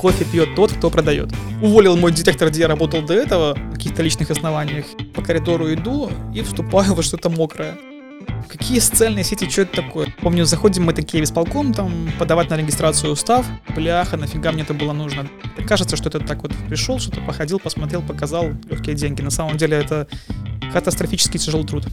кофе пьет тот, кто продает. Уволил мой детектор, где я работал до этого, на каких-то личных основаниях. По коридору иду и вступаю во что-то мокрое. Какие социальные сети, что это такое? Помню, заходим мы такие исполком, там, подавать на регистрацию устав. Бляха, нафига мне это было нужно? Кажется, что это так вот пришел, что-то походил, посмотрел, показал легкие деньги. На самом деле это катастрофически тяжелый труд.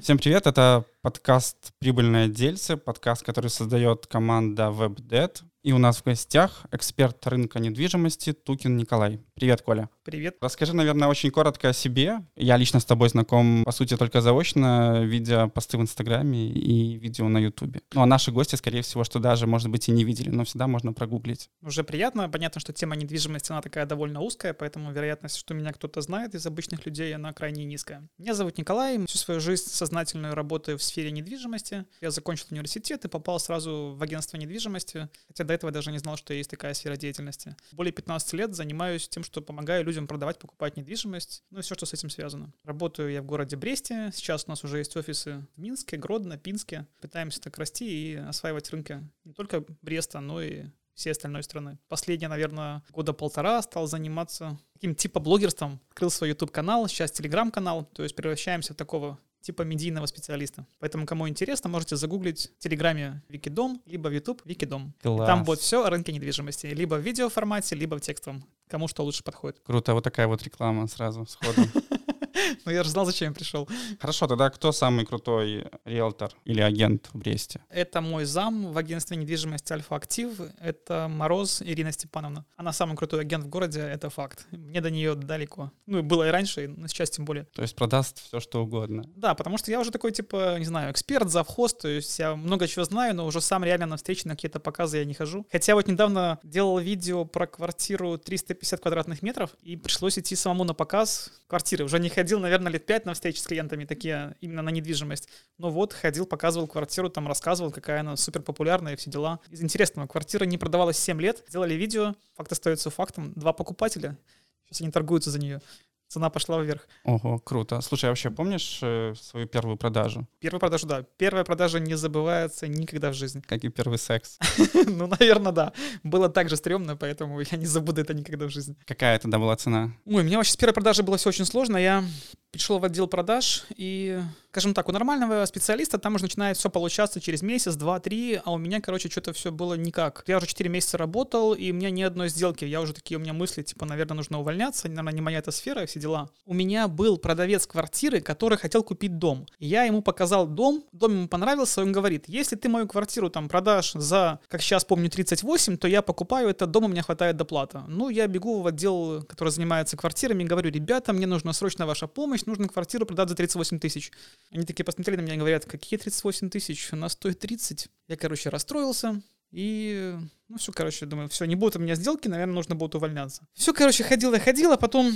Всем привет, это подкаст «Прибыльные дельцы», подкаст, который создает команда WebDead. И у нас в гостях эксперт рынка недвижимости Тукин Николай. Привет, Коля. Привет. Расскажи, наверное, очень коротко о себе. Я лично с тобой знаком, по сути, только заочно, видя посты в Инстаграме и видео на Ютубе. Ну, а наши гости, скорее всего, что даже, может быть, и не видели, но всегда можно прогуглить. Уже приятно. Понятно, что тема недвижимости, она такая довольно узкая, поэтому вероятность, что меня кто-то знает из обычных людей, она крайне низкая. Меня зовут Николай. Всю свою жизнь сознательную работаю в сфере недвижимости. Я закончил университет и попал сразу в агентство недвижимости, хотя до этого даже не знал, что есть такая сфера деятельности. Более 15 лет занимаюсь тем, что помогаю людям продавать, покупать недвижимость, ну и все, что с этим связано. Работаю я в городе Бресте, сейчас у нас уже есть офисы в Минске, Гродно, Пинске. Пытаемся так расти и осваивать рынки не только Бреста, но и всей остальной страны. Последние, наверное, года полтора стал заниматься таким типа блогерством. Открыл свой YouTube-канал, сейчас телеграм-канал, то есть превращаемся в такого типа медийного специалиста. Поэтому, кому интересно, можете загуглить в Телеграме Викидом, либо в YouTube Викидом. Класс. Там будет все о рынке недвижимости. Либо в видеоформате, либо в текстовом. Кому что лучше подходит. Круто, вот такая вот реклама сразу, сходу. Ну, я же знал, зачем я пришел. Хорошо, тогда кто самый крутой риэлтор или агент в Бресте? Это мой зам в агентстве недвижимости Альфа Актив. Это Мороз Ирина Степановна. Она самый крутой агент в городе, это факт. Мне до нее далеко. Ну, и было и раньше, но сейчас тем более. То есть продаст все, что угодно. Да, потому что я уже такой, типа, не знаю, эксперт, завхоз, то есть я много чего знаю, но уже сам реально на встречи, на какие-то показы я не хожу. Хотя вот недавно делал видео про квартиру 350 квадратных метров, и пришлось идти самому на показ квартиры. Уже не ходил, наверное, лет пять на встречи с клиентами, такие именно на недвижимость. Но вот ходил, показывал квартиру, там рассказывал, какая она супер популярная и все дела. Из интересного, квартира не продавалась 7 лет, сделали видео, факт остается фактом, два покупателя, сейчас они торгуются за нее цена пошла вверх. Ого, круто. Слушай, а вообще помнишь э, свою первую продажу? Первую продажу, да. Первая продажа не забывается никогда в жизни. Как и первый секс. Ну, наверное, да. Было так же стрёмно, поэтому я не забуду это никогда в жизни. Какая тогда была цена? Ой, у меня вообще с первой продажи было все очень сложно. Я пришел в отдел продаж, и, скажем так, у нормального специалиста там уже начинает все получаться через месяц, два, три, а у меня, короче, что-то все было никак. Я уже 4 месяца работал, и у меня ни одной сделки. Я уже такие, у меня мысли, типа, наверное, нужно увольняться, наверное, не моя эта сфера, все дела. У меня был продавец квартиры, который хотел купить дом. Я ему показал дом, дом ему понравился, он говорит, если ты мою квартиру там продашь за, как сейчас помню, 38, то я покупаю этот дом, у меня хватает доплата. Ну, я бегу в отдел, который занимается квартирами, говорю, ребята, мне нужна срочно ваша помощь, нужно квартиру продать за 38 тысяч. Они такие посмотрели на меня и говорят, какие 38 тысяч? Она стоит 30. Я, короче, расстроился. И, ну все, короче, думаю, все, не будет у меня сделки, наверное, нужно будет увольняться. Все, короче, ходила, ходила, потом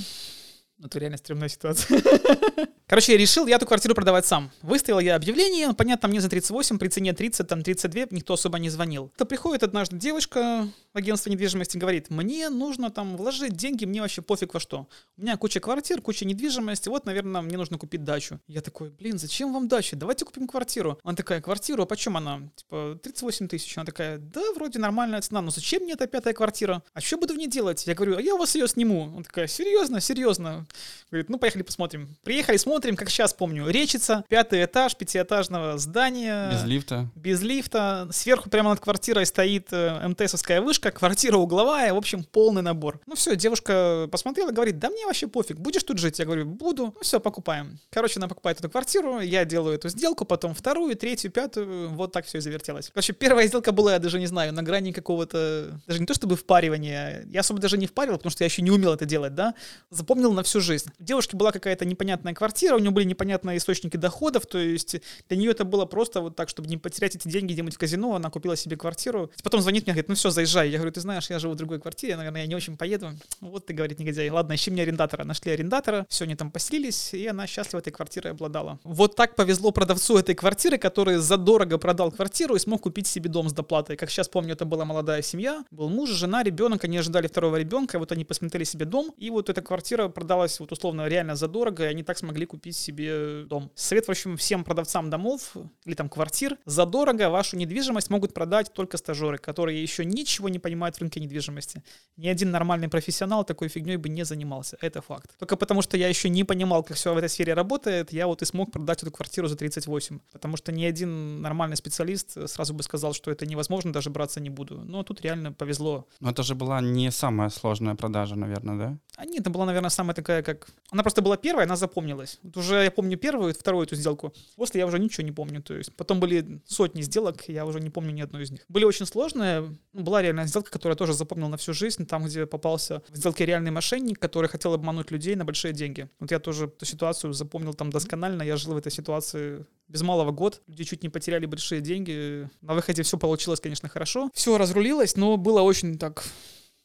это реально стрёмная ситуация. Короче, я решил я эту квартиру продавать сам. Выставил я объявление, понятно, мне за 38, при цене 30, там 32, никто особо не звонил. То приходит однажды девушка в агентство недвижимости, говорит, мне нужно там вложить деньги, мне вообще пофиг во что. У меня куча квартир, куча недвижимости, вот, наверное, мне нужно купить дачу. Я такой, блин, зачем вам дача? Давайте купим квартиру. Она такая, квартиру, а почем она? Типа, 38 тысяч. Она такая, да, вроде нормальная цена, но зачем мне эта пятая квартира? А что буду в ней делать? Я говорю, а я у вас ее сниму. Она такая, серьезно, серьезно. Говорит, ну, поехали посмотрим. Приехали, смотрим, как сейчас помню, речица, пятый этаж пятиэтажного здания. Без лифта. Без лифта. Сверху прямо над квартирой стоит э, МТСовская вышка, квартира угловая, в общем, полный набор. Ну все, девушка посмотрела, говорит, да мне вообще пофиг, будешь тут жить? Я говорю, буду. Ну все, покупаем. Короче, она покупает эту квартиру, я делаю эту сделку, потом вторую, третью, пятую, вот так все и завертелось. Короче, первая сделка была, я даже не знаю, на грани какого-то, даже не то чтобы впаривания, я особо даже не впаривал, потому что я еще не умел это делать, да, запомнил на всю жизнь. У девушки была какая-то непонятная квартира, у нее были непонятные источники доходов, то есть для нее это было просто вот так, чтобы не потерять эти деньги где-нибудь в казино, она купила себе квартиру. Потом звонит мне, говорит, ну все, заезжай. Я говорю, ты знаешь, я живу в другой квартире, наверное, я не очень поеду. Вот ты, говорит, негодяй. Ладно, ищи мне арендатора. Нашли арендатора, все, они там поселились, и она счастливо этой квартирой обладала. Вот так повезло продавцу этой квартиры, который задорого продал квартиру и смог купить себе дом с доплатой. Как сейчас помню, это была молодая семья, был муж, жена, ребенок, они ожидали второго ребенка, вот они посмотрели себе дом, и вот эта квартира продалась оказалось вот условно реально задорого, и они так смогли купить себе дом. Совет, в общем, всем продавцам домов или там квартир, задорого вашу недвижимость могут продать только стажеры, которые еще ничего не понимают в рынке недвижимости. Ни один нормальный профессионал такой фигней бы не занимался, это факт. Только потому, что я еще не понимал, как все в этой сфере работает, я вот и смог продать эту квартиру за 38. Потому что ни один нормальный специалист сразу бы сказал, что это невозможно, даже браться не буду. Но тут реально повезло. Но это же была не самая сложная продажа, наверное, да? А нет, это была, наверное, самая такая, как... Она просто была первая, она запомнилась. Вот уже я помню первую, вторую эту сделку. После я уже ничего не помню. То есть потом были сотни сделок, я уже не помню ни одной из них. Были очень сложные. Ну, была реальная сделка, которую я тоже запомнил на всю жизнь. Там, где попался в сделке реальный мошенник, который хотел обмануть людей на большие деньги. Вот я тоже эту ситуацию запомнил там досконально. Я жил в этой ситуации без малого год. Люди чуть не потеряли большие деньги. На выходе все получилось, конечно, хорошо. Все разрулилось, но было очень так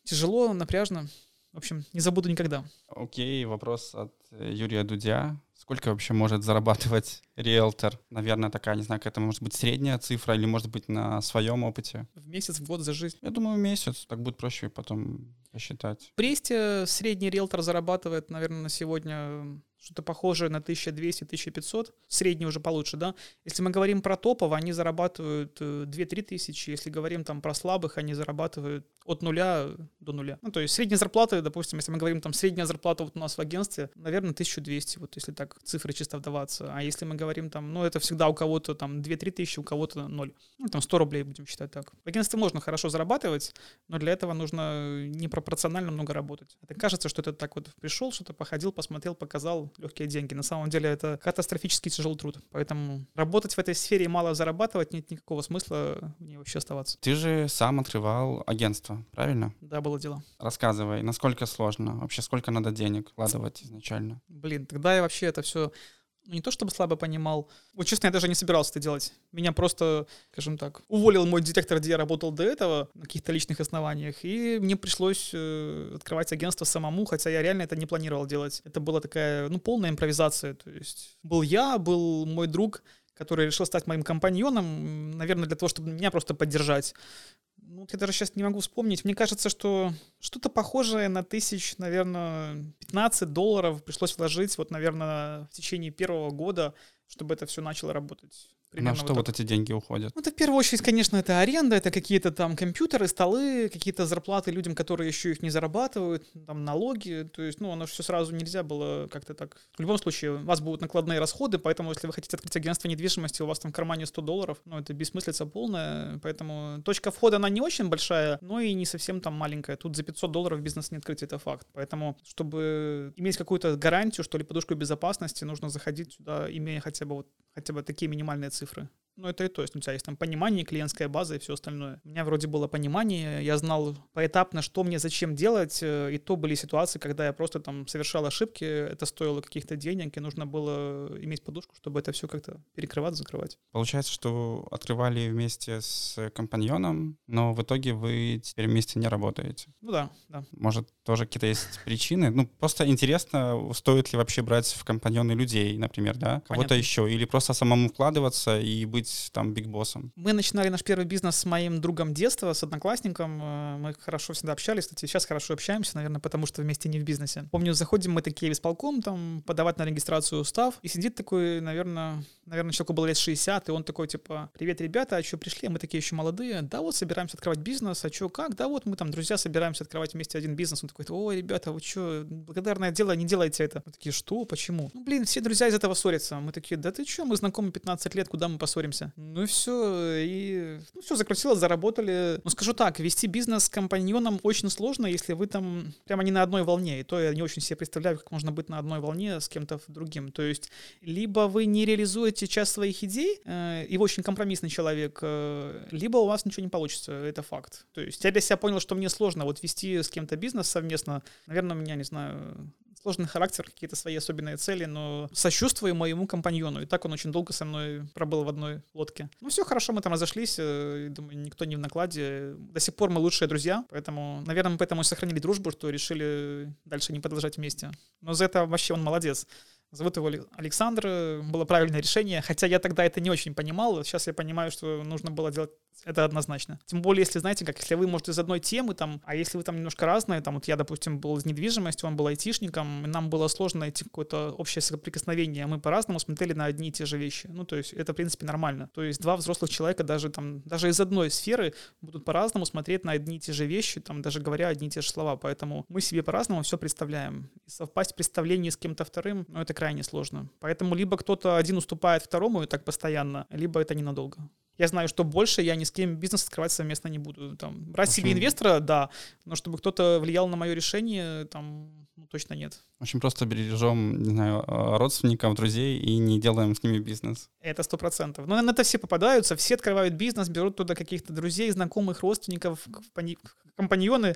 тяжело, напряжно. В общем, не забуду никогда. Окей, вопрос от э, Юрия Дудя. Сколько вообще может зарабатывать риэлтор? Наверное, такая, не знаю, какая-то может быть средняя цифра или может быть на своем опыте? В месяц, в год за жизнь? Я думаю, месяц. Так будет проще потом посчитать. В Бресте средний риэлтор зарабатывает, наверное, на сегодня что-то похожее на 1200-1500, средний уже получше, да. Если мы говорим про топов, они зарабатывают 2-3 э, тысячи, если говорим там про слабых, они зарабатывают от нуля до нуля. Ну, то есть средняя зарплата, допустим, если мы говорим там средняя зарплата вот у нас в агентстве, наверное, 1200, вот если так цифры чисто вдаваться. А если мы говорим там, ну, это всегда у кого-то там 2-3 тысячи, у кого-то 0. Ну, там 100 рублей будем считать так. В агентстве можно хорошо зарабатывать, но для этого нужно непропорционально много работать. Это кажется, что это так вот пришел, что-то походил, посмотрел, показал, легкие деньги. На самом деле это катастрофически тяжелый труд. Поэтому работать в этой сфере и мало зарабатывать нет никакого смысла в ней вообще оставаться. Ты же сам открывал агентство, правильно? Да, было дело. Рассказывай, насколько сложно? Вообще сколько надо денег вкладывать изначально? Блин, тогда я вообще это все ну, не то чтобы слабо понимал. Вот честно, я даже не собирался это делать. Меня просто, скажем так, уволил мой директор, где я работал до этого, на каких-то личных основаниях, и мне пришлось э, открывать агентство самому, хотя я реально это не планировал делать. Это была такая, ну, полная импровизация. То есть был я, был мой друг, который решил стать моим компаньоном, наверное, для того, чтобы меня просто поддержать. Ну, я даже сейчас не могу вспомнить. Мне кажется, что что-то похожее на тысяч, наверное, 15 долларов пришлось вложить, вот, наверное, в течение первого года, чтобы это все начало работать. Примерно На что вот, вот эти деньги уходят? Ну, это в первую очередь, конечно, это аренда, это какие-то там компьютеры, столы, какие-то зарплаты людям, которые еще их не зарабатывают, там налоги. То есть, ну, оно все сразу нельзя было как-то так. В любом случае, у вас будут накладные расходы, поэтому, если вы хотите открыть агентство недвижимости, у вас там в кармане 100 долларов, ну, это бессмыслица полная. Поэтому точка входа, она не очень большая, но и не совсем там маленькая. Тут за 500 долларов бизнес не открыть, это факт. Поэтому, чтобы иметь какую-то гарантию, что ли, подушку безопасности, нужно заходить сюда, имея хотя бы вот хотя бы такие минимальные цифры. Ну, это и то есть у тебя есть там понимание, клиентская база и все остальное. У меня вроде было понимание, я знал поэтапно, что мне зачем делать, э, и то были ситуации, когда я просто там совершал ошибки, это стоило каких-то денег, и нужно было иметь подушку, чтобы это все как-то перекрывать, закрывать. Получается, что открывали вместе с компаньоном, но в итоге вы теперь вместе не работаете. Ну да, да. Может, тоже какие-то есть причины? Ну, просто интересно, стоит ли вообще брать в компаньоны людей, например, да? Кого-то еще, или просто самому вкладываться и быть там бигбоссом? Мы начинали наш первый бизнес с моим другом детства, с одноклассником. Э, мы хорошо всегда общались, кстати, сейчас хорошо общаемся, наверное, потому что вместе не в бизнесе. Помню, заходим мы такие исполком, там, подавать на регистрацию устав, и сидит такой, наверное, наверное, человеку было лет 60, и он такой, типа, привет, ребята, а что пришли? Мы такие еще молодые. Да вот, собираемся открывать бизнес, а что, как? Да вот, мы там, друзья, собираемся открывать вместе один бизнес. Он такой, ой, ребята, вы что, благодарное дело, не делайте это. Мы такие, что, почему? Ну, блин, все друзья из этого ссорятся. Мы такие, да ты что, мы знакомы 15 лет, куда мы поссоримся? Ну и все, и ну, все закрутилось, заработали. Ну, скажу так, вести бизнес с компаньоном очень сложно, если вы там прямо не на одной волне. И то я не очень себе представляю, как можно быть на одной волне с кем-то другим. То есть, либо вы не реализуете часть своих идей, э, и вы очень компромиссный человек, э, либо у вас ничего не получится, это факт. То есть я для себя понял, что мне сложно вот вести с кем-то бизнес совместно. Наверное, у меня, не знаю, сложный характер, какие-то свои особенные цели, но сочувствую моему компаньону. И так он очень долго со мной пробыл в одной лодке. Ну все хорошо, мы там разошлись, э, думаю, никто не в накладе. До сих пор мы лучшие друзья, поэтому, наверное, мы поэтому и сохранили дружбу, что решили дальше не продолжать вместе. Но за это вообще он молодец. Зовут его Александр. Было правильное решение, хотя я тогда это не очень понимал. Сейчас я понимаю, что нужно было делать это однозначно. Тем более, если, знаете, как если вы, может, из одной темы, там, а если вы там немножко разные, там, вот я, допустим, был из недвижимости, он был айтишником, и нам было сложно найти какое-то общее соприкосновение. Мы по-разному смотрели на одни и те же вещи. Ну, то есть это, в принципе, нормально. То есть два взрослых человека даже там, даже из одной сферы будут по-разному смотреть на одни и те же вещи, там, даже говоря одни и те же слова. Поэтому мы себе по-разному все представляем. И совпасть в представлении с кем-то вторым, ну, это крайне сложно. Поэтому либо кто-то один уступает второму и так постоянно, либо это ненадолго я знаю, что больше я ни с кем бизнес открывать совместно не буду. Там, брать себе инвестора, да, но чтобы кто-то влиял на мое решение, там, ну, точно нет. Очень просто бережем, не знаю, а, родственников, друзей и не делаем с ними бизнес. Это сто процентов. Но на это все попадаются, все открывают бизнес, берут туда каких-то друзей, знакомых, родственников, компаньоны.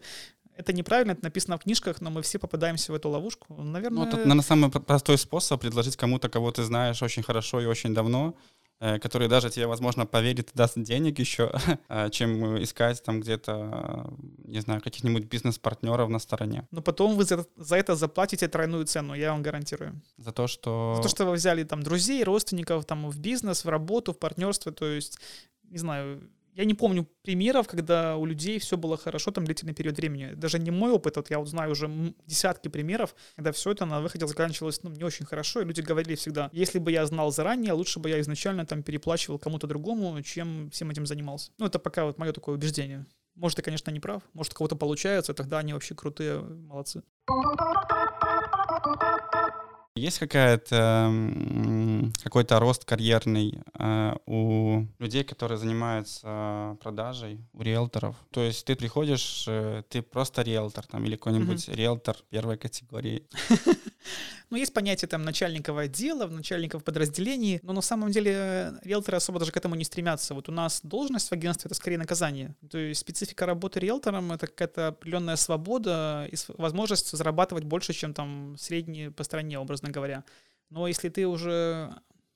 Это неправильно, это написано в книжках, но мы все попадаемся в эту ловушку. Наверное... Ну, тут, наверное, самый простой способ предложить кому-то, кого ты знаешь очень хорошо и очень давно, Э, который даже тебе, возможно, поверит и даст денег еще, э, чем искать там где-то, не знаю, каких-нибудь бизнес-партнеров на стороне. Но потом вы за, за это заплатите тройную цену, я вам гарантирую. За то, что... За то, что вы взяли там друзей, родственников там в бизнес, в работу, в партнерство, то есть, не знаю, я не помню примеров, когда у людей все было хорошо там длительный период времени. Даже не мой опыт, вот я вот знаю уже десятки примеров, когда все это на выходе заканчивалось ну, не очень хорошо, и люди говорили всегда, если бы я знал заранее, лучше бы я изначально там переплачивал кому-то другому, чем всем этим занимался. Ну, это пока вот мое такое убеждение. Может, ты, конечно, не прав, может, у кого-то получается, тогда они вообще крутые, молодцы. Есть какая-то какой-то рост карьерный э, у людей, которые занимаются продажей, у риэлторов? То есть ты приходишь, э, ты просто риэлтор там или какой-нибудь mm-hmm. риэлтор первой категории. Ну, есть понятие там начальников отдела, начальников подразделений, но на самом деле э, риэлторы особо даже к этому не стремятся. Вот у нас должность в агентстве — это скорее наказание. То есть специфика работы риэлтором — это какая-то определенная свобода и возможность зарабатывать больше, чем там средние по стране, образно говоря. Но если ты уже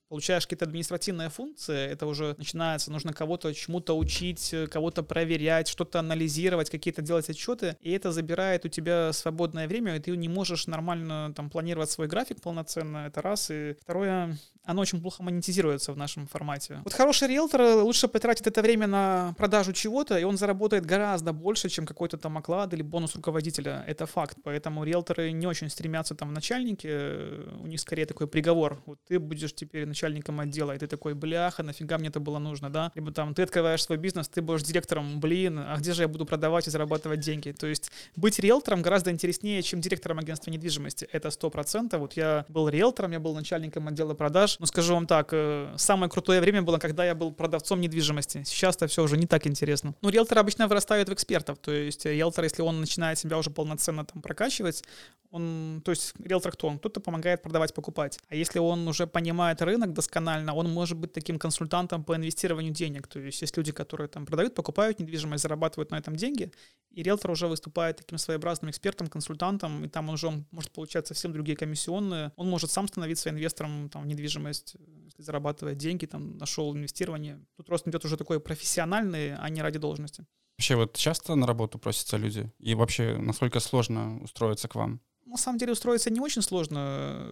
получаешь какие-то административные функции, это уже начинается, нужно кого-то чему-то учить, кого-то проверять, что-то анализировать, какие-то делать отчеты, и это забирает у тебя свободное время, и ты не можешь нормально там планировать свой график полноценно, это раз, и второе, оно очень плохо монетизируется в нашем формате. Вот хороший риэлтор лучше потратит это время на продажу чего-то, и он заработает гораздо больше, чем какой-то там оклад или бонус руководителя. Это факт. Поэтому риэлторы не очень стремятся там в начальнике, у них скорее такой приговор. Вот ты будешь теперь начальником отдела, и ты такой, бляха, нафига мне это было нужно, да? Либо там ты открываешь свой бизнес, ты будешь директором, блин, а где же я буду продавать и зарабатывать деньги? То есть быть риэлтором гораздо интереснее, чем директором агентства недвижимости. Это сто процентов. Вот я был риэлтором, я был начальником отдела продаж, но скажу вам так, э, самое крутое время было, когда я был продавцом недвижимости. Сейчас это все уже не так интересно. Ну, риэлторы обычно вырастают в экспертов, то есть риэлтор, если он начинает себя уже полноценно там прокачивать, он, то есть риэлтор кто? Он кто-то помогает продавать, покупать. А если он уже понимает рынок досконально, он может быть таким консультантом по инвестированию денег. То есть есть люди, которые там продают, покупают недвижимость, зарабатывают на этом деньги, и риэлтор уже выступает таким своеобразным экспертом, консультантом, и там он уже может получать совсем другие комиссионные. Он может сам становиться инвестором там, в недвижимость, если зарабатывает деньги, там, нашел инвестирование. Тут рост идет уже такой профессиональный, а не ради должности. Вообще вот часто на работу просятся люди? И вообще, насколько сложно устроиться к вам? на самом деле устроиться не очень сложно.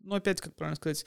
Но опять, как правильно сказать,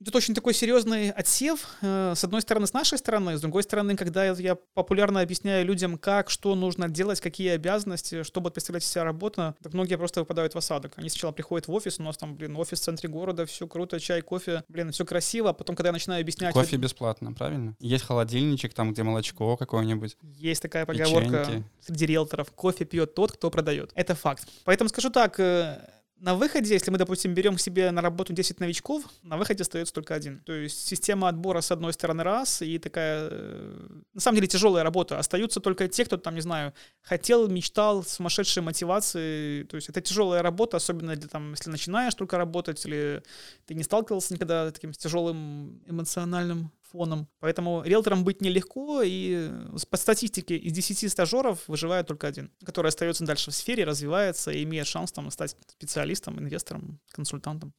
это очень такой серьезный отсев, э, с одной стороны, с нашей стороны, с другой стороны, когда я популярно объясняю людям, как, что нужно делать, какие обязанности, что будет представлять себя работа, так многие просто выпадают в осадок. Они сначала приходят в офис, у нас там, блин, офис в центре города, все круто, чай, кофе, блин, все красиво, а потом, когда я начинаю объяснять... Кофе бесплатно, правильно? Есть холодильничек там, где молочко какое-нибудь. Есть такая поговорка печеньки. среди риэлторов, кофе пьет тот, кто продает. Это факт. Поэтому скажу так, э, на выходе, если мы, допустим, берем себе на работу 10 новичков, на выходе остается только один. То есть система отбора с одной стороны раз, и такая, э, на самом деле, тяжелая работа. Остаются только те, кто там, не знаю, хотел, мечтал, сумасшедшей мотивации. То есть это тяжелая работа, особенно для, там, если начинаешь только работать, или ты не сталкивался никогда с таким тяжелым эмоциональным фоном. Поэтому риэлтором быть нелегко, и по статистике из 10 стажеров выживает только один, который остается дальше в сфере, развивается и имеет шанс там стать специалистом, инвестором, консультантом.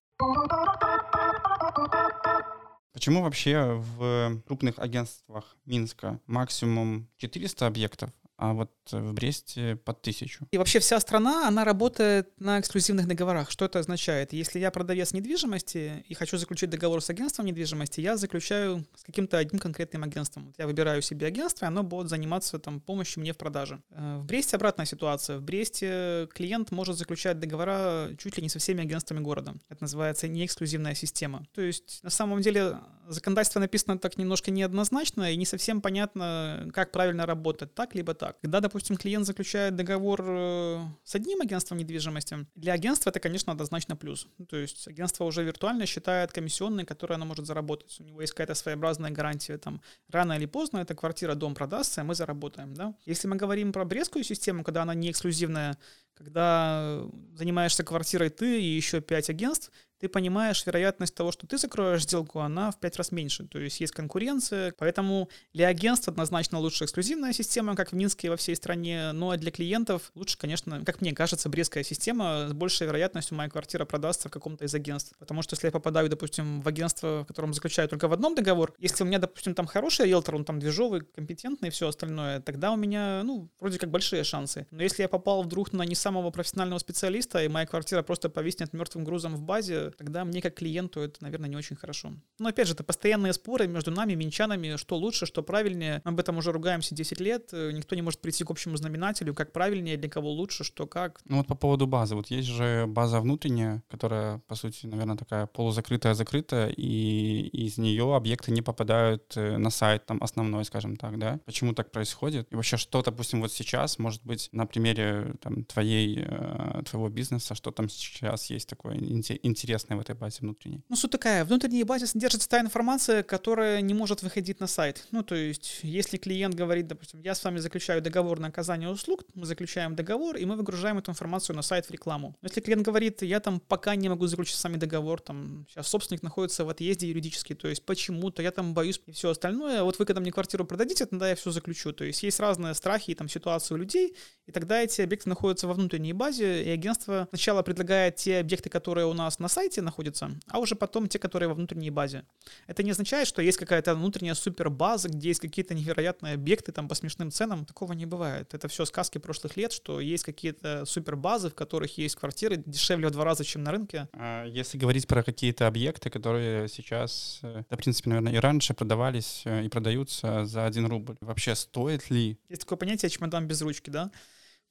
Почему вообще в крупных агентствах Минска максимум 400 объектов, а вот в Бресте под тысячу. И вообще вся страна, она работает на эксклюзивных договорах. Что это означает? Если я продавец недвижимости и хочу заключить договор с агентством недвижимости, я заключаю с каким-то одним конкретным агентством. Я выбираю себе агентство, и оно будет заниматься там, помощью мне в продаже. Э, в Бресте обратная ситуация. В Бресте клиент может заключать договора чуть ли не со всеми агентствами города. Это называется неэксклюзивная система. То есть на самом деле законодательство написано так немножко неоднозначно и не совсем понятно, как правильно работать, так либо так. Когда, допустим, клиент заключает договор э, с одним агентством недвижимости, для агентства это, конечно, однозначно плюс. Ну, то есть агентство уже виртуально считает комиссионные, которые оно может заработать. У него есть какая-то своеобразная гарантия, там, рано или поздно эта квартира, дом продастся, и мы заработаем, да. Если мы говорим про брестскую систему, когда она не эксклюзивная, когда занимаешься квартирой ты и еще пять агентств, ты понимаешь, вероятность того, что ты закроешь сделку, она в пять раз меньше. То есть есть конкуренция. Поэтому для агентств однозначно лучше эксклюзивная система, как в Минске и во всей стране. Ну а для клиентов лучше, конечно, как мне кажется, брестская система. С большей вероятностью моя квартира продастся в каком-то из агентств. Потому что если я попадаю, допустим, в агентство, в котором заключаю только в одном договор, если у меня, допустим, там хороший риэлтор, он там движовый, компетентный и все остальное, тогда у меня, ну, вроде как большие шансы. Но если я попал вдруг на не самого профессионального специалиста, и моя квартира просто повиснет мертвым грузом в базе, тогда мне как клиенту это, наверное, не очень хорошо. Но опять же, это постоянные споры между нами, минчанами, что лучше, что правильнее. Мы об этом уже ругаемся 10 лет, э, никто не может прийти к общему знаменателю, как правильнее, для кого лучше, что как. Ну вот по поводу базы. Вот есть же база внутренняя, которая, по сути, наверное, такая полузакрытая, закрытая, и из нее объекты не попадают э, на сайт там основной, скажем так, да? Почему так происходит? И вообще, что, допустим, вот сейчас, может быть, на примере там твоей, э, твоего бизнеса, что там сейчас есть такое интересное в этой базе внутренней? Ну, суть такая, в внутренней базе содержится та информация, которая не может выходить на сайт. Ну, то есть, если клиент говорит, допустим, я с вами заключаю договор на оказание услуг, мы заключаем договор, и мы выгружаем эту информацию на сайт в рекламу. Если клиент говорит, я там пока не могу заключить с вами договор, там, сейчас собственник находится в отъезде юридически, то есть почему-то я там боюсь и все остальное, вот вы когда мне квартиру продадите, тогда я все заключу. То есть есть разные страхи и там ситуации у людей, и тогда эти объекты находятся во внутренней базе, и агентство сначала предлагает те объекты, которые у нас на сайте находятся, а уже потом те, которые во внутренней базе. Это не означает, что есть какая-то внутренняя супербаза, где есть какие-то невероятные объекты там по смешным ценам. Такого не бывает. Это все сказки прошлых лет, что есть какие-то супербазы, в которых есть квартиры дешевле в два раза, чем на рынке. А если говорить про какие-то объекты, которые сейчас, э, да, в принципе, наверное, и раньше продавались э, и продаются за один рубль, вообще стоит ли? Есть такое понятие чемодан без ручки, да?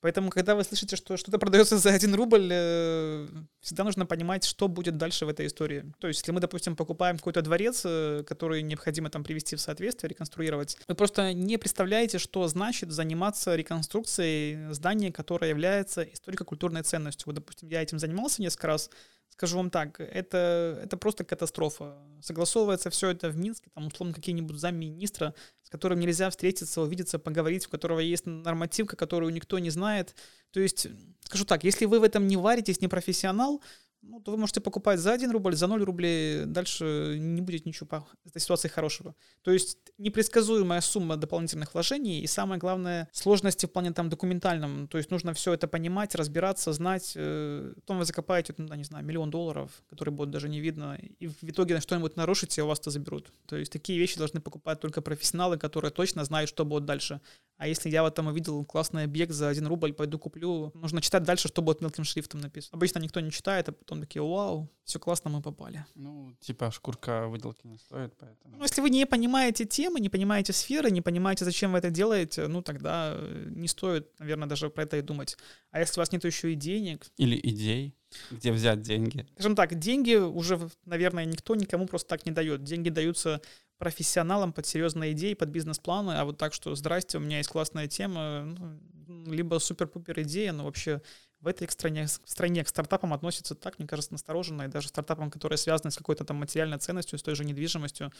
Поэтому, когда вы слышите, что что-то продается за один рубль, э, всегда нужно понимать, что будет дальше в этой истории. То есть, если мы, допустим, покупаем какой-то дворец, э, который необходимо там привести в соответствие, реконструировать, вы просто не представляете, что значит заниматься реконструкцией здания, которое является историко-культурной ценностью. Вот, допустим, я этим занимался несколько раз, скажу вам так, это, это просто катастрофа. Согласовывается все это в Минске, там, условно, какие-нибудь замминистра, с которым нельзя встретиться, увидеться, поговорить, у которого есть нормативка, которую никто не знает. То есть, скажу так, если вы в этом не варитесь, не профессионал, ну, то вы можете покупать за 1 рубль, за 0 рублей, дальше не будет ничего по этой ситуации хорошего. То есть непредсказуемая сумма дополнительных вложений и самое главное сложности в плане там документальном. То есть нужно все это понимать, разбираться, знать. Э, потом вы закопаете, ну, не знаю, миллион долларов, который будет даже не видно, и в итоге что-нибудь нарушите, у вас это заберут. То есть такие вещи должны покупать только профессионалы, которые точно знают, что будет дальше. А если я вот там увидел классный объект за 1 рубль, пойду куплю, нужно читать дальше, что будет мелким шрифтом написано. Обычно никто не читает, а потом такие, вау, все классно, мы попали. Ну, типа шкурка выделки не стоит, поэтому... Ну, если вы не понимаете темы, не понимаете сферы, не понимаете, зачем вы это делаете, ну, тогда не стоит, наверное, даже про это и думать. А если у вас нет еще и денег... Или идей, где взять деньги? Скажем так, деньги уже, наверное, никто никому просто так не дает. Деньги даются профессионалам под серьезные идеи, под бизнес-планы, а вот так, что здрасте, у меня есть классная тема, ну, либо супер-пупер идея, но вообще в этой стране, стране к стартапам относятся так, мне кажется, настороженно, и даже стартапам, которые связаны с какой-то там материальной ценностью, с той же недвижимостью.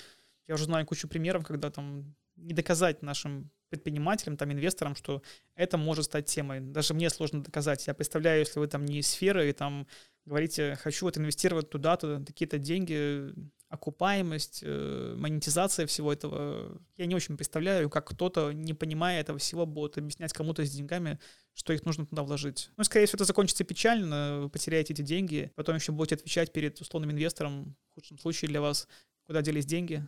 Я уже знаю кучу примеров, когда там не доказать нашим предпринимателям, там, инвесторам, что это может стать темой. Даже мне сложно доказать. Я представляю, если вы там не из сферы, и там говорите, хочу вот инвестировать туда-то, такие-то деньги, окупаемость, э, монетизация всего этого. Я не очень представляю, как кто-то, не понимая этого всего, будет объяснять кому-то с деньгами, что их нужно туда вложить. Ну, скорее всего, это закончится печально, вы потеряете эти деньги, потом еще будете отвечать перед условным инвестором, в худшем случае для вас, куда делись деньги.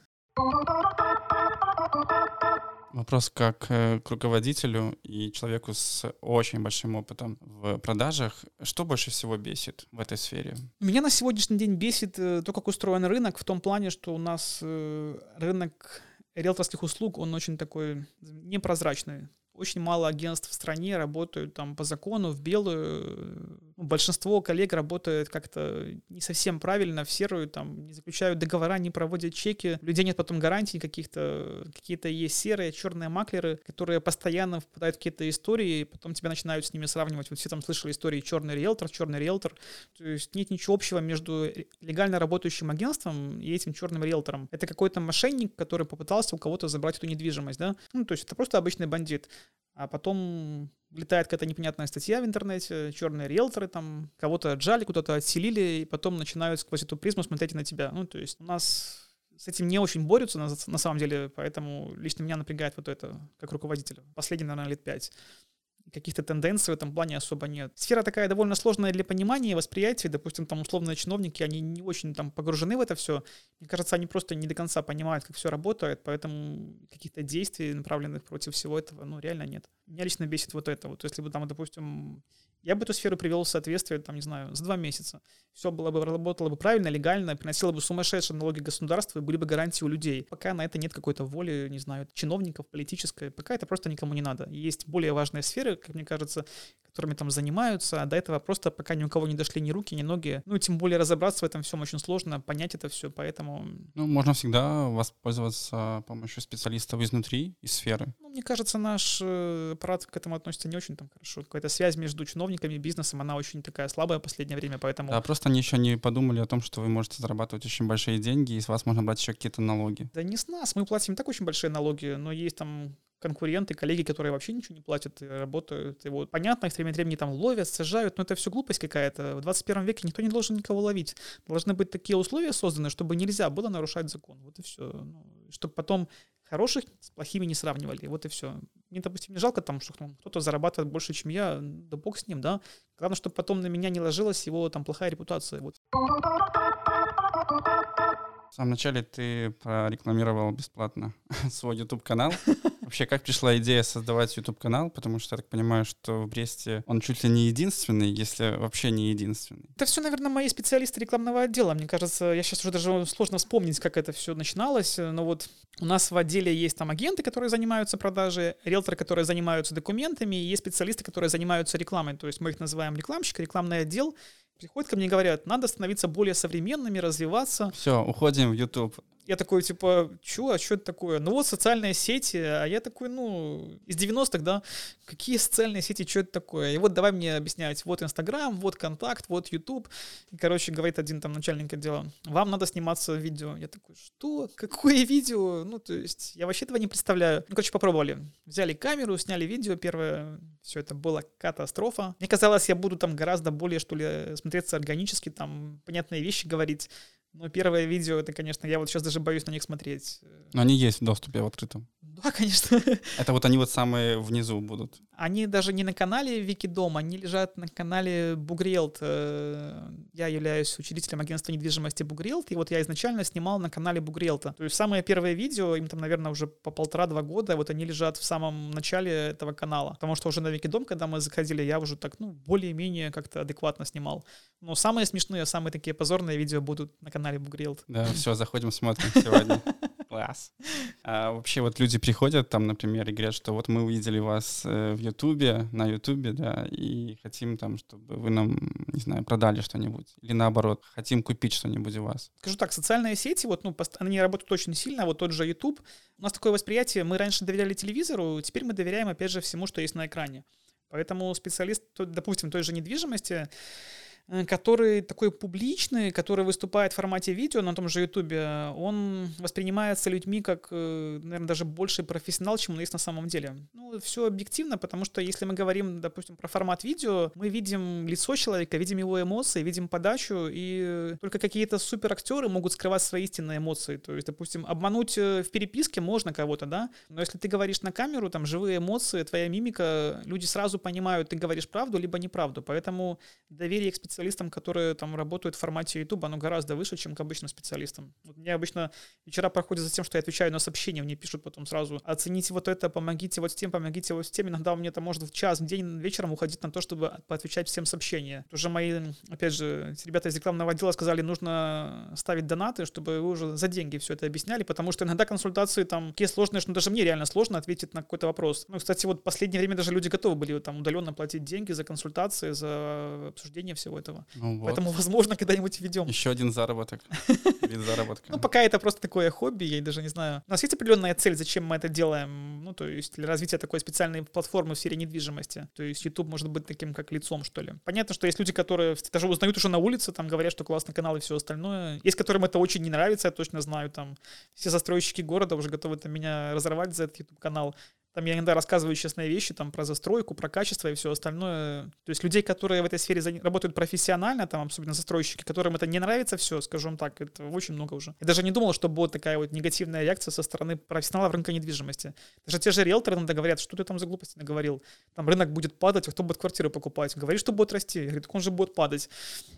Вопрос как э, к руководителю и человеку с очень большим опытом в продажах. Что больше всего бесит в этой сфере? Меня на сегодняшний день бесит э, то, как устроен рынок, в том плане, что у нас э, рынок риэлторских услуг, он очень такой непрозрачный. Очень мало агентств в стране работают там по закону, в белую. Большинство коллег работает как-то не совсем правильно, в серую, там, не заключают договора, не проводят чеки. У людей нет потом гарантий каких-то, какие-то есть серые, черные маклеры, которые постоянно впадают в какие-то истории, и потом тебя начинают с ними сравнивать. Вот все там слышали истории черный риэлтор, черный риэлтор. То есть нет ничего общего между легально работающим агентством и этим черным риэлтором. Это какой-то мошенник, который попытался у кого-то забрать эту недвижимость, да? Ну, то есть это просто обычный бандит а потом летает какая-то непонятная статья в интернете, черные риэлторы там кого-то отжали, куда-то отселили, и потом начинают сквозь эту призму смотреть на тебя. Ну, то есть у нас с этим не очень борются на, на самом деле, поэтому лично меня напрягает вот это как руководителя. Последние, наверное, лет пять каких-то тенденций в этом плане особо нет. Сфера такая довольно сложная для понимания и восприятия. Допустим, там условные чиновники, они не очень там погружены в это все. Мне кажется, они просто не до конца понимают, как все работает, поэтому каких-то действий, направленных против всего этого, ну, реально нет. Меня лично бесит вот это. Вот если бы там, допустим, я бы эту сферу привел в соответствие, там, не знаю, за два месяца. Все было бы, работало бы правильно, легально, приносило бы сумасшедшие налоги государства, и были бы гарантии у людей. Пока на это нет какой-то воли, не знаю, чиновников, политической, пока это просто никому не надо. Есть более важные сферы, как мне кажется, которыми там занимаются, а до этого просто пока ни у кого не дошли ни руки, ни ноги. Ну, тем более разобраться в этом всем очень сложно, понять это все, поэтому... Ну, можно всегда воспользоваться помощью специалистов изнутри, из сферы. Ну, мне кажется, наш э, аппарат к этому относится не очень там хорошо. Какая-то связь между чиновниками и бизнесом, она очень такая слабая в последнее время, поэтому... Да, просто они еще не подумали о том, что вы можете зарабатывать очень большие деньги, и с вас можно брать еще какие-то налоги. Да не с нас, мы платим так очень большие налоги, но есть там конкуренты, коллеги, которые вообще ничего не платят, и работают. Вот, понятно, их время от времени там ловят, сажают, но это все глупость какая-то. В 21 веке никто не должен никого ловить. Должны быть такие условия созданы, чтобы нельзя было нарушать закон. Вот и все. Ну, чтобы потом хороших с плохими не сравнивали. Вот и все. Мне, допустим, не жалко там, что ну, кто-то зарабатывает больше, чем я, да бог с ним, да. Главное, чтобы потом на меня не ложилась его там плохая репутация. Вот. В самом начале ты прорекламировал бесплатно свой YouTube-канал. Вообще, как пришла идея создавать YouTube-канал? Потому что я так понимаю, что в Бресте он чуть ли не единственный, если вообще не единственный. Это все, наверное, мои специалисты рекламного отдела. Мне кажется, я сейчас уже даже сложно вспомнить, как это все начиналось. Но вот у нас в отделе есть там агенты, которые занимаются продажей, риэлторы, которые занимаются документами, и есть специалисты, которые занимаются рекламой. То есть мы их называем рекламщик, рекламный отдел приходят ко мне и говорят, надо становиться более современными, развиваться. Все, уходим в YouTube. Я такой, типа, чё, а что это такое? Ну вот социальные сети, а я такой, ну, из 90-х, да, какие социальные сети, что это такое? И вот давай мне объяснять, вот Инстаграм, вот Контакт, вот Ютуб. И, короче, говорит один там начальник отдела, вам надо сниматься в видео. Я такой, что? Какое видео? Ну, то есть, я вообще этого не представляю. Ну, короче, попробовали. Взяли камеру, сняли видео первое, все это было катастрофа. Мне казалось, я буду там гораздо более, что ли, смотреться органически, там, понятные вещи говорить. Но первое видео, это, конечно, я вот сейчас даже боюсь на них смотреть. Но они есть в доступе в открытом. Да, конечно. Это вот они вот самые внизу будут. Они даже не на канале Викидом, они лежат на канале Бугрелт. Э, я являюсь учредителем агентства недвижимости Бугрелт, и вот я изначально снимал на канале Бугрелта. То есть самые первые видео, им там, наверное, уже по полтора-два года, вот они лежат в самом начале этого канала. Потому что уже на Викидом, когда мы заходили, я уже так, ну, более-менее как-то адекватно снимал. Но самые смешные, самые такие позорные видео будут на канале Бугрелт. Да, все, заходим, смотрим сегодня. Класс. А вообще вот люди приходят там, например, и говорят, что вот мы увидели вас э, в Ютубе, на Ютубе, да, и хотим там, чтобы вы нам, не знаю, продали что-нибудь. Или наоборот, хотим купить что-нибудь у вас. Скажу так, социальные сети, вот, ну, они работают очень сильно, вот тот же YouTube. У нас такое восприятие, мы раньше доверяли телевизору, теперь мы доверяем, опять же, всему, что есть на экране. Поэтому специалист, допустим, той же недвижимости, который такой публичный, который выступает в формате видео на том же Ютубе, он воспринимается людьми как, э, наверное, даже больше профессионал, чем он есть на самом деле. Ну, все объективно, потому что если мы говорим, допустим, про формат видео, мы видим лицо человека, видим его эмоции, видим подачу, и только какие-то суперактеры могут скрывать свои истинные эмоции. То есть, допустим, обмануть э, в переписке можно кого-то, да, но если ты говоришь на камеру, там живые эмоции, твоя мимика, люди сразу понимают, ты говоришь правду либо неправду, поэтому доверие к специалисту специалистам, которые там работают в формате YouTube, оно гораздо выше, чем к обычным специалистам. Вот мне обычно вечера проходят за тем, что я отвечаю на сообщения, мне пишут потом сразу, оцените вот это, помогите вот с тем, помогите вот с тем. Иногда у меня это может в час, в день, вечером уходить на то, чтобы поотвечать всем сообщения. Уже мои, опять же, ребята из рекламного отдела сказали, нужно ставить донаты, чтобы вы уже за деньги все это объясняли, потому что иногда консультации там такие сложные, что даже мне реально сложно ответить на какой-то вопрос. Ну, кстати, вот в последнее время даже люди готовы были там удаленно платить деньги за консультации, за обсуждение всего этого. Ну, вот. Поэтому, возможно, когда-нибудь введем. Еще один заработок. Вид заработка. Ну, пока это просто такое хобби, я даже не знаю. У нас есть определенная цель, зачем мы это делаем? Ну, то есть для развития такой специальной платформы в сфере недвижимости. То есть YouTube может быть таким как лицом, что ли. Понятно, что есть люди, которые даже узнают уже на улице, там говорят, что классный канал и все остальное. Есть, которым это очень не нравится, я точно знаю, там все застройщики города уже готовы там, меня разорвать за этот YouTube канал. Там я иногда рассказываю честные вещи там про застройку, про качество и все остальное. То есть людей, которые в этой сфере работают профессионально, там особенно застройщики, которым это не нравится все, скажем так, это очень много уже. Я даже не думал, что будет такая вот негативная реакция со стороны профессионалов рынка недвижимости. Даже те же риэлторы иногда говорят, что ты там за глупости наговорил. Там рынок будет падать, а кто будет квартиры покупать? Говорит, что будет расти. Так он же будет падать.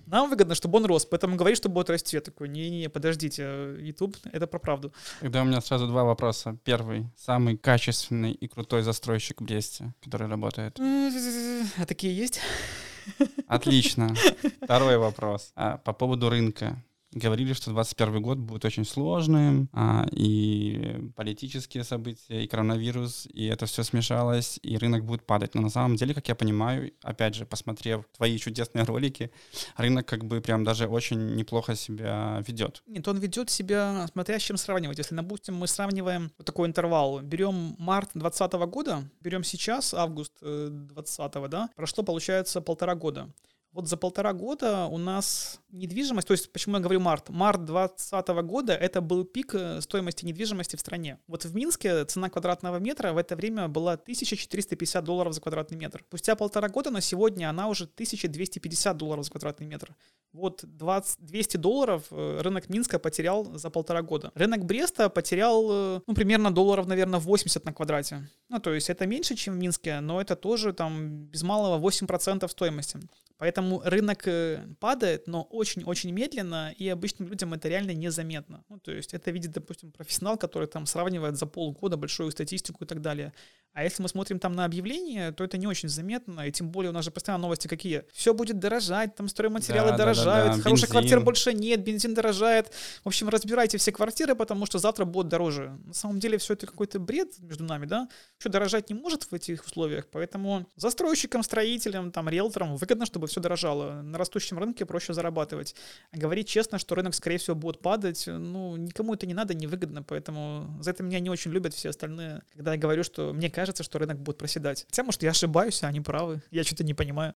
Нам выгодно, чтобы он рос, поэтому говорит, что будет расти. Я такой, не-не, подождите, YouTube, это про правду. Тогда у меня сразу два вопроса. Первый, самый качественный и крутой застройщик в Бресте, который работает? А такие есть? Отлично. Второй вопрос. А, по поводу рынка говорили, что 2021 год будет очень сложным, а, и политические события, и коронавирус, и это все смешалось, и рынок будет падать. Но на самом деле, как я понимаю, опять же, посмотрев твои чудесные ролики, рынок как бы прям даже очень неплохо себя ведет. Нет, он ведет себя, смотря с чем сравнивать. Если, допустим, мы сравниваем вот такой интервал, берем март 2020 года, берем сейчас, август 2020, э, да, прошло, получается, полтора года. Вот за полтора года у нас недвижимость, то есть почему я говорю март, март 2020 года это был пик э, стоимости недвижимости в стране. Вот в Минске цена квадратного метра в это время была 1450 долларов за квадратный метр. Спустя полтора года на сегодня она уже 1250 долларов за квадратный метр. Вот 20, 200 долларов э, рынок Минска потерял за полтора года. Рынок Бреста потерял, э, ну, примерно долларов, наверное, 80 на квадрате. Ну, то есть это меньше, чем в Минске, но это тоже там без малого 8% стоимости. Поэтому рынок падает, но очень-очень медленно, и обычным людям это реально незаметно. Ну, то есть это видит, допустим, профессионал, который там сравнивает за полгода большую статистику и так далее. А если мы смотрим там на объявления, то это не очень заметно, и тем более у нас же постоянно новости какие. Все будет дорожать, там стройматериалы да, дорожают, да, да, хороших квартир больше нет, бензин дорожает. В общем, разбирайте все квартиры, потому что завтра будет дороже. На самом деле все это какой-то бред между нами, да? Что дорожать не может в этих условиях, поэтому застройщикам, строителям, там, риэлторам выгодно, чтобы все дорожало. На растущем рынке проще зарабатывать. А говорить честно, что рынок, скорее всего, будет падать, ну, никому это не надо, невыгодно, поэтому за это меня не очень любят все остальные, когда я говорю, что мне кажется, кажется, что рынок будет проседать. Хотя, может, я ошибаюсь, а они правы. Я что-то не понимаю.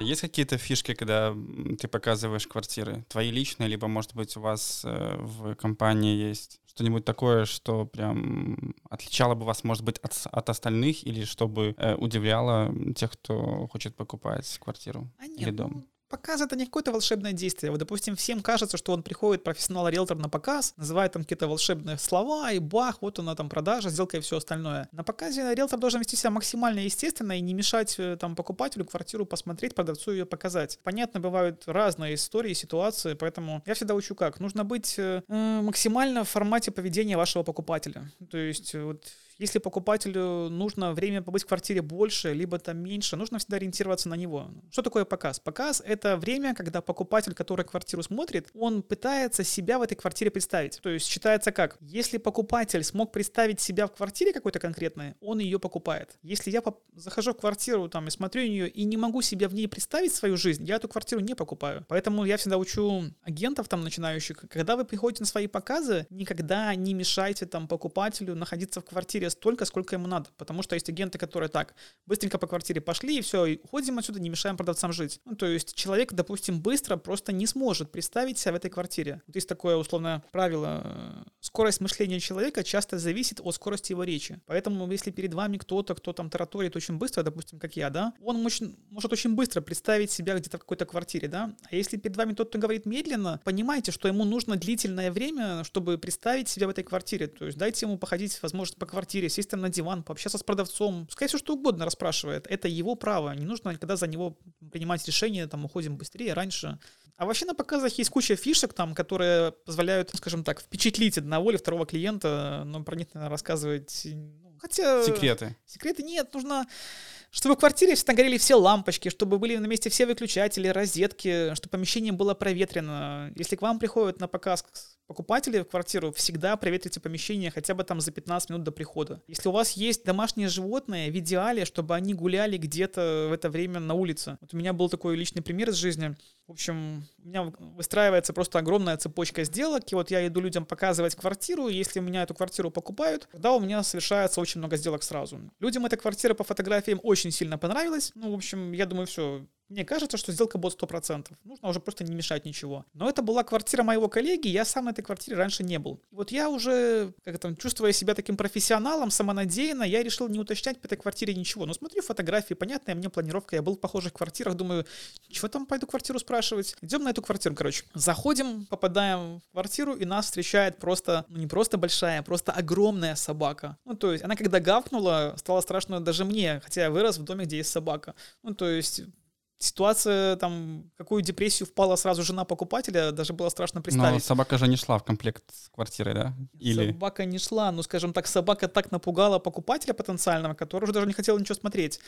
Есть какие-то фишки, когда ты показываешь квартиры? Твои личные, либо, может быть, у вас э, в компании есть что-нибудь такое, что прям отличало бы вас, может быть, от, от остальных, или чтобы э, удивляло тех, кто хочет покупать квартиру а нет, или дом? Показ это не какое-то волшебное действие. Вот, допустим, всем кажется, что он приходит, профессионал-риэлтор на показ, называет там какие-то волшебные слова, и бах, вот она там продажа, сделка и все остальное. На показе риэлтор должен вести себя максимально естественно и не мешать э, там покупателю квартиру посмотреть, продавцу ее показать. Понятно, бывают разные истории, ситуации, поэтому я всегда учу как. Нужно быть э, максимально в формате поведения вашего покупателя. То есть э, вот если покупателю нужно время побыть в квартире больше, либо там меньше, нужно всегда ориентироваться на него. Что такое показ? Показ — это время, когда покупатель, который квартиру смотрит, он пытается себя в этой квартире представить. То есть считается как? Если покупатель смог представить себя в квартире какой-то конкретной, он ее покупает. Если я захожу в квартиру там и смотрю нее и не могу себя в ней представить свою жизнь, я эту квартиру не покупаю. Поэтому я всегда учу агентов там начинающих, когда вы приходите на свои показы, никогда не мешайте там покупателю находиться в квартире столько, сколько ему надо. Потому что есть агенты, которые так, быстренько по квартире пошли, и все, и уходим отсюда, не мешаем продавцам жить. Ну, то есть человек, допустим, быстро просто не сможет представить себя в этой квартире. Вот есть такое условное правило. Скорость мышления человека часто зависит от скорости его речи. Поэтому, если перед вами кто-то, кто там тараторит очень быстро, допустим, как я, да, он очень, может очень быстро представить себя где-то в какой-то квартире, да. А если перед вами тот, кто говорит медленно, понимайте, что ему нужно длительное время, чтобы представить себя в этой квартире. То есть дайте ему походить, возможно, по квартире квартире, сесть там на диван, пообщаться с продавцом, пускай все что угодно расспрашивает. Это его право, не нужно никогда за него принимать решение, там, уходим быстрее, раньше. А вообще на показах есть куча фишек, там, которые позволяют, скажем так, впечатлить одного или второго клиента, но про них, наверное, рассказывать... Ну, хотя... Секреты. Секреты нет, нужно чтобы в квартире всегда горели все лампочки, чтобы были на месте все выключатели, розетки, чтобы помещение было проветрено. Если к вам приходят на показ покупатели в квартиру, всегда проветрите помещение хотя бы там за 15 минут до прихода. Если у вас есть домашние животные, в идеале, чтобы они гуляли где-то в это время на улице. Вот у меня был такой личный пример из жизни. В общем, у меня выстраивается просто огромная цепочка сделок, и вот я иду людям показывать квартиру, и если у меня эту квартиру покупают, тогда у меня совершается очень много сделок сразу. Людям эта квартира по фотографиям очень сильно понравилась. Ну, в общем, я думаю, все, мне кажется, что сделка будет 100%. Нужно уже просто не мешать ничего. Но это была квартира моего коллеги, я сам на этой квартире раньше не был. И вот я уже, как там, чувствуя себя таким профессионалом, самонадеянно, я решил не уточнять по этой квартире ничего. Но смотрю фотографии, понятная мне планировка, я был в похожих квартирах, думаю, чего там пойду квартиру спрашивать? Идем на эту квартиру, короче. Заходим, попадаем в квартиру, и нас встречает просто, ну не просто большая, а просто огромная собака. Ну то есть она когда гавкнула, стало страшно даже мне, хотя я вырос в доме, где есть собака. Ну то есть ситуация, там, какую депрессию впала сразу жена покупателя, даже было страшно представить. Но собака же не шла в комплект с квартирой, да? Или... Собака не шла, ну, скажем так, собака так напугала покупателя потенциального, который уже даже не хотел ничего смотреть.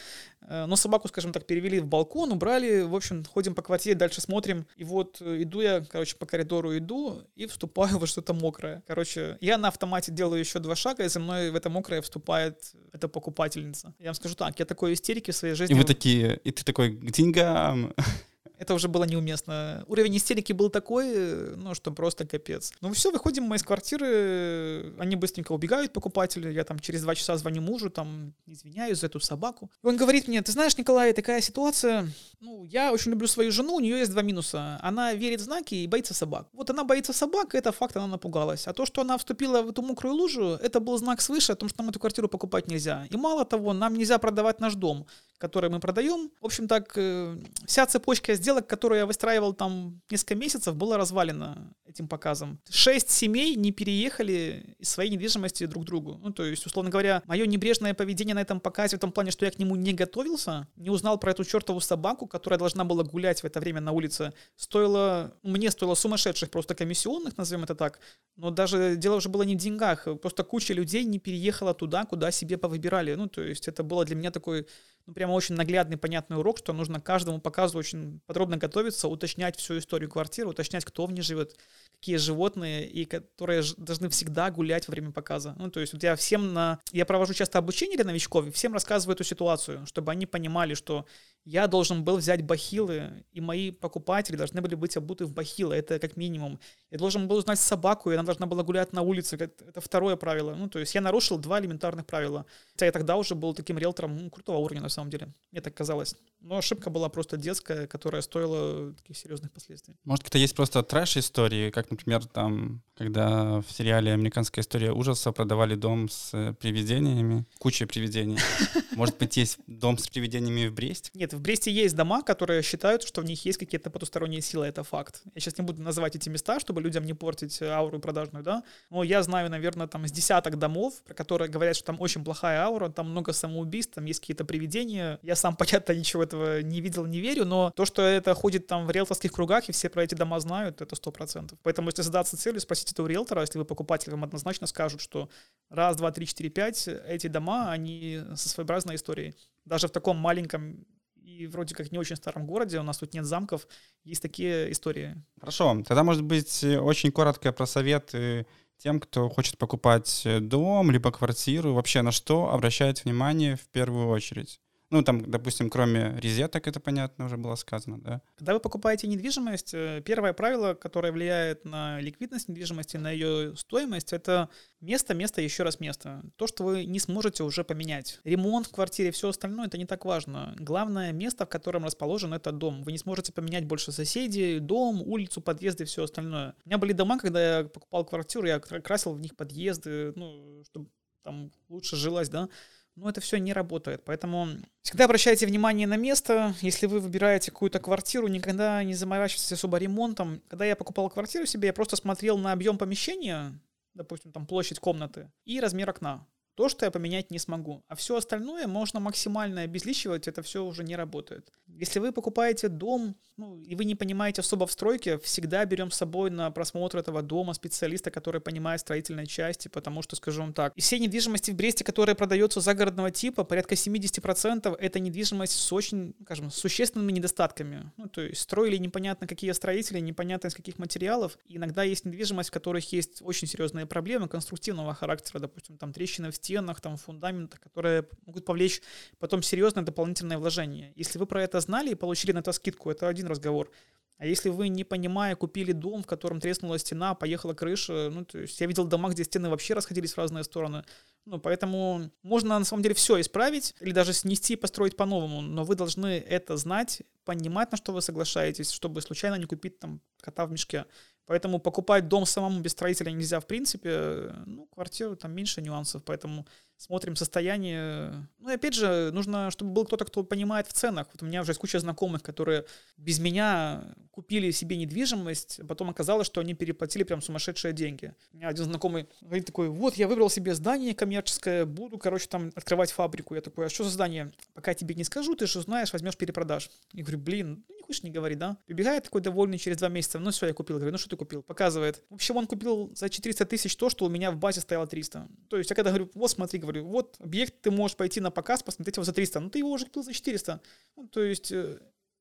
Э, но собаку, скажем так, перевели в балкон, убрали, в общем, ходим по квартире, дальше смотрим. И вот э, иду я, короче, по коридору иду и вступаю во что-то мокрое. Короче, я на автомате делаю еще два шага, и за мной в это мокрое вступает эта покупательница. Я вам скажу так, я такой истерики в своей жизни... И вы такие, и ты такой, деньга прям это уже было неуместно. Уровень истерики был такой, ну, что просто капец. Ну, все, выходим мы из квартиры, они быстренько убегают, покупатели, я там через два часа звоню мужу, там, извиняюсь за эту собаку. И он говорит мне, ты знаешь, Николай, такая ситуация, ну, я очень люблю свою жену, у нее есть два минуса. Она верит в знаки и боится собак. Вот она боится собак, это факт, она напугалась. А то, что она вступила в эту мокрую лужу, это был знак свыше о том, что нам эту квартиру покупать нельзя. И мало того, нам нельзя продавать наш дом, который мы продаем. В общем, так, э, вся цепочка сделок которые я выстраивал там несколько месяцев, было развалено этим показом. Шесть семей не переехали из своей недвижимости друг к другу. Ну, то есть, условно говоря, мое небрежное поведение на этом показе в том плане, что я к нему не готовился, не узнал про эту чертову собаку, которая должна была гулять в это время на улице, стоило, мне стоило сумасшедших просто комиссионных, назовем это так, но даже дело уже было не в деньгах, просто куча людей не переехала туда, куда себе повыбирали. Ну, то есть, это было для меня такой ну, прямо очень наглядный, понятный урок, что нужно каждому показу очень подробно готовиться, уточнять всю историю квартиры, уточнять, кто в ней живет, какие животные, и которые должны всегда гулять во время показа. Ну, то есть вот я всем на... Я провожу часто обучение для новичков, и всем рассказываю эту ситуацию, чтобы они понимали, что я должен был взять бахилы, и мои покупатели должны были быть обуты в бахилы, это как минимум. Я должен был узнать собаку, и она должна была гулять на улице, это второе правило. Ну, то есть я нарушил два элементарных правила. Хотя я тогда уже был таким риэлтором ну, крутого уровня, на самом деле. Мне так казалось. Но ошибка была просто детская, которая стоила таких серьезных последствий. Может, это есть просто трэш-истории, как, например, там, когда в сериале «Американская история ужаса» продавали дом с э, привидениями, куча привидений. Может быть, есть дом с привидениями в Бресте? Нет, в Бресте есть дома, которые считают, что в них есть какие-то потусторонние силы, это факт. Я сейчас не буду называть эти места, чтобы людям не портить ауру продажную, да, но я знаю, наверное, там с десяток домов, про которые говорят, что там очень плохая аура, там много самоубийств, там есть какие-то привидения. Я сам, понятно, ничего этого не видел, не верю, но то, что это ходит там в риэлторских кругах, и все про эти дома знают, это сто процентов. Поэтому, если задаться целью, спросите этого риэлтора, если вы покупатель, вам однозначно скажут, что раз, два, три, четыре, пять, эти дома, они со своеобразной историей. Даже в таком маленьком и вроде как не очень старом городе, у нас тут нет замков, есть такие истории. Хорошо, тогда, может быть, очень коротко про советы тем, кто хочет покупать дом, либо квартиру, вообще на что обращать внимание в первую очередь? Ну, там, допустим, кроме резеток, это понятно, уже было сказано, да? Когда вы покупаете недвижимость, э, первое правило, которое влияет на ликвидность недвижимости, на ее стоимость, это место, место, еще раз место. То, что вы не сможете уже поменять. Ремонт в квартире, все остальное, это не так важно. Главное место, в котором расположен этот дом. Вы не сможете поменять больше соседей, дом, улицу, подъезды, все остальное. У меня были дома, когда я покупал квартиру, я красил в них подъезды, ну, чтобы там лучше жилось, да но это все не работает. Поэтому всегда обращайте внимание на место. Если вы выбираете какую-то квартиру, никогда не заморачивайтесь особо ремонтом. Когда я покупал квартиру себе, я просто смотрел на объем помещения, допустим, там площадь комнаты и размер окна. То, что я поменять не смогу. А все остальное можно максимально обезличивать, это все уже не работает. Если вы покупаете дом, ну, и вы не понимаете особо в стройке, всегда берем с собой на просмотр этого дома специалиста, который понимает строительной части, потому что, скажу вам так, из всей недвижимости в Бресте, которая продается загородного типа, порядка 70% это недвижимость с очень, скажем, существенными недостатками. Ну, то есть строили непонятно какие строители, непонятно из каких материалов. И иногда есть недвижимость, в которых есть очень серьезные проблемы конструктивного характера, допустим, там трещины в стенах, там фундаментах, которые могут повлечь потом серьезное дополнительное вложение. Если вы про это знали и получили на это скидку, это один разговор. А если вы, не понимая, купили дом, в котором треснула стена, поехала крыша, ну, то есть я видел дома, где стены вообще расходились в разные стороны, ну, поэтому можно на самом деле все исправить или даже снести и построить по-новому, но вы должны это знать, понимать, на что вы соглашаетесь, чтобы случайно не купить там кота в мешке. Поэтому покупать дом самому без строителя нельзя в принципе. Ну, квартиру там меньше нюансов, поэтому смотрим состояние. Ну и опять же, нужно, чтобы был кто-то, кто понимает в ценах. Вот у меня уже есть куча знакомых, которые без меня купили себе недвижимость, а потом оказалось, что они переплатили прям сумасшедшие деньги. У меня один знакомый говорит такой, вот, я выбрал себе здание коммерческое, буду, короче, там открывать фабрику. Я такой, а что за здание? Пока я тебе не скажу, ты же знаешь, возьмешь перепродаж. Я говорю, блин, хочешь не говори, да? Прибегает такой довольный через два месяца, ну все, я купил. Говорю, ну что ты купил? Показывает. В общем, он купил за 400 тысяч то, что у меня в базе стояло 300. То есть я когда говорю, вот смотри, говорю, вот объект, ты можешь пойти на показ, посмотреть его за 300, но ты его уже купил за 400. Ну, то есть э,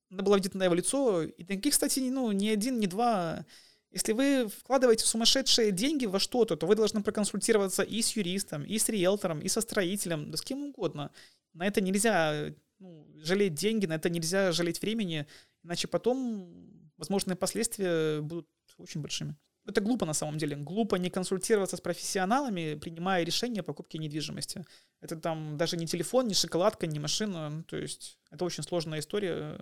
надо было видеть на его лицо. И таких, кстати, ну, ни один, ни два. Если вы вкладываете сумасшедшие деньги во что-то, то вы должны проконсультироваться и с юристом, и с риэлтором, и со строителем, да с кем угодно. На это нельзя ну, жалеть деньги, на это нельзя жалеть времени, иначе потом возможные последствия будут очень большими это глупо на самом деле. Глупо не консультироваться с профессионалами, принимая решение о покупке недвижимости. Это там даже не телефон, не шоколадка, не машина. Ну, то есть это очень сложная история.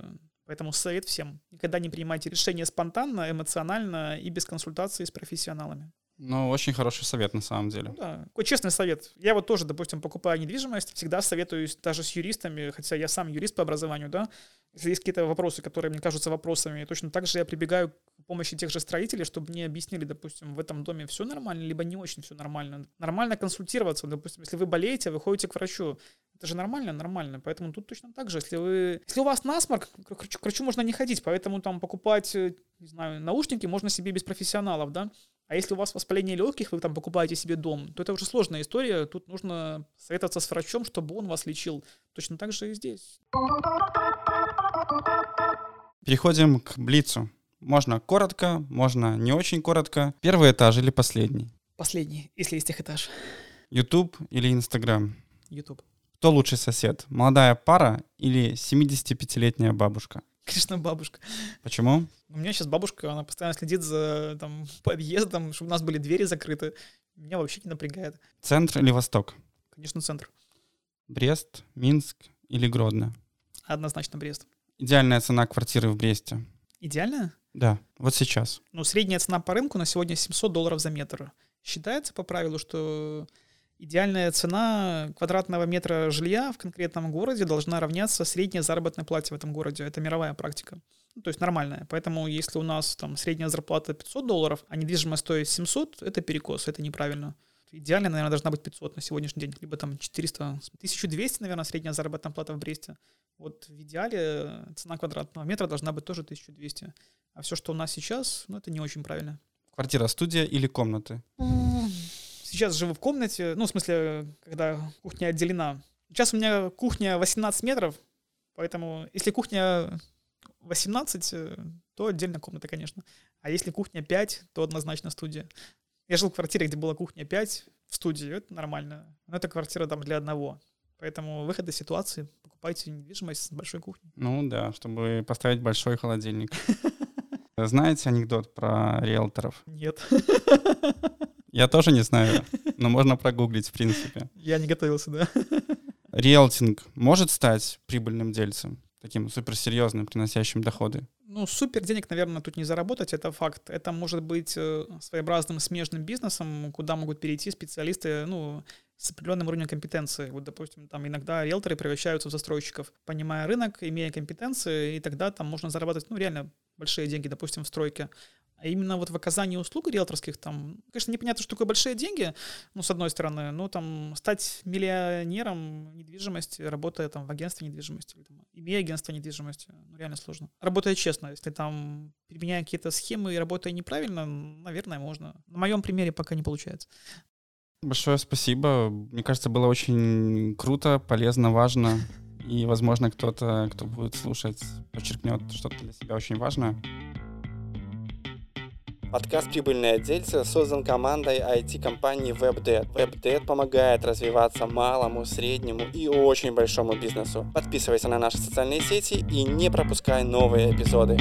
Поэтому совет всем. Никогда не принимайте решения спонтанно, эмоционально и без консультации с профессионалами. Ну, очень хороший совет на самом деле. Ну, да, такой честный совет. Я вот тоже, допустим, покупаю недвижимость, всегда советуюсь даже с юристами, хотя я сам юрист по образованию, да, если есть какие-то вопросы, которые мне кажутся вопросами, точно так же я прибегаю к помощи тех же строителей, чтобы мне объяснили, допустим, в этом доме все нормально, либо не очень все нормально. Нормально консультироваться, допустим, если вы болеете, вы ходите к врачу. Это же нормально, нормально. Поэтому тут точно так же. Если вы, если у вас насморк, к к врачу можно не ходить, поэтому там покупать, э, не знаю, наушники можно себе без профессионалов, да. А если у вас воспаление легких, вы там покупаете себе дом, то это уже сложная история. Тут нужно советоваться с врачом, чтобы он вас лечил. Точно так же и здесь. Переходим к Блицу. Можно коротко, можно не очень коротко. Первый этаж или последний? Последний, если есть этаж. YouTube или Instagram? YouTube. Кто лучший сосед? Молодая пара или 75-летняя бабушка? Конечно, бабушка. Почему? У меня сейчас бабушка, она постоянно следит за там, подъездом, чтобы у нас были двери закрыты. Меня вообще не напрягает. Центр или Восток? Конечно, центр. Брест, Минск или Гродно? Однозначно Брест. Идеальная цена квартиры в Бресте. Идеальная? Да, вот сейчас. Ну, средняя цена по рынку на сегодня 700 долларов за метр. Считается по правилу, что идеальная цена квадратного метра жилья в конкретном городе должна равняться средней заработной плате в этом городе. Это мировая практика. Ну, то есть нормальная. Поэтому если у нас там средняя зарплата 500 долларов, а недвижимость стоит 700, это перекос, это неправильно. Идеально, наверное, должна быть 500 на сегодняшний день, либо там 400, 1200, наверное, средняя заработная плата в Бресте. Вот в идеале цена квадратного метра должна быть тоже 1200. А все, что у нас сейчас, ну, это не очень правильно. Квартира, студия или комнаты? Сейчас живу в комнате, ну, в смысле, когда кухня отделена. Сейчас у меня кухня 18 метров, поэтому если кухня 18, то отдельно комната, конечно. А если кухня 5, то однозначно студия. Я жил в квартире, где была кухня 5, в студии, это нормально. Но это квартира там для одного. Поэтому выход из ситуации, покупайте недвижимость с большой кухней. Ну да, чтобы поставить большой холодильник. Знаете анекдот про риэлторов? Нет. Я тоже не знаю, но можно прогуглить, в принципе. Я не готовился, да. Риэлтинг может стать прибыльным дельцем, таким суперсерьезным, приносящим доходы? Ну, супер денег, наверное, тут не заработать, это факт. Это может быть э, своеобразным смежным бизнесом, куда могут перейти специалисты, ну, с определенным уровнем компетенции. Вот, допустим, там иногда риэлторы превращаются в застройщиков, понимая рынок, имея компетенции, и тогда там можно зарабатывать, ну, реально большие деньги, допустим, в стройке. А именно вот в оказании услуг риэлторских там, конечно, непонятно, что такое большие деньги, ну, с одной стороны, но там стать миллионером недвижимости, работая там в агентстве недвижимости, или, там, имея агентство недвижимости, ну, реально сложно. Работая честно, если там применяя какие-то схемы и работая неправильно, наверное, можно. На моем примере пока не получается. Большое спасибо. Мне кажется, было очень круто, полезно, важно. И, возможно, кто-то, кто будет слушать, подчеркнет что-то для себя очень важное. Подкаст «Прибыльные отдельцы» создан командой IT-компании WebDead. WebDead помогает развиваться малому, среднему и очень большому бизнесу. Подписывайся на наши социальные сети и не пропускай новые эпизоды.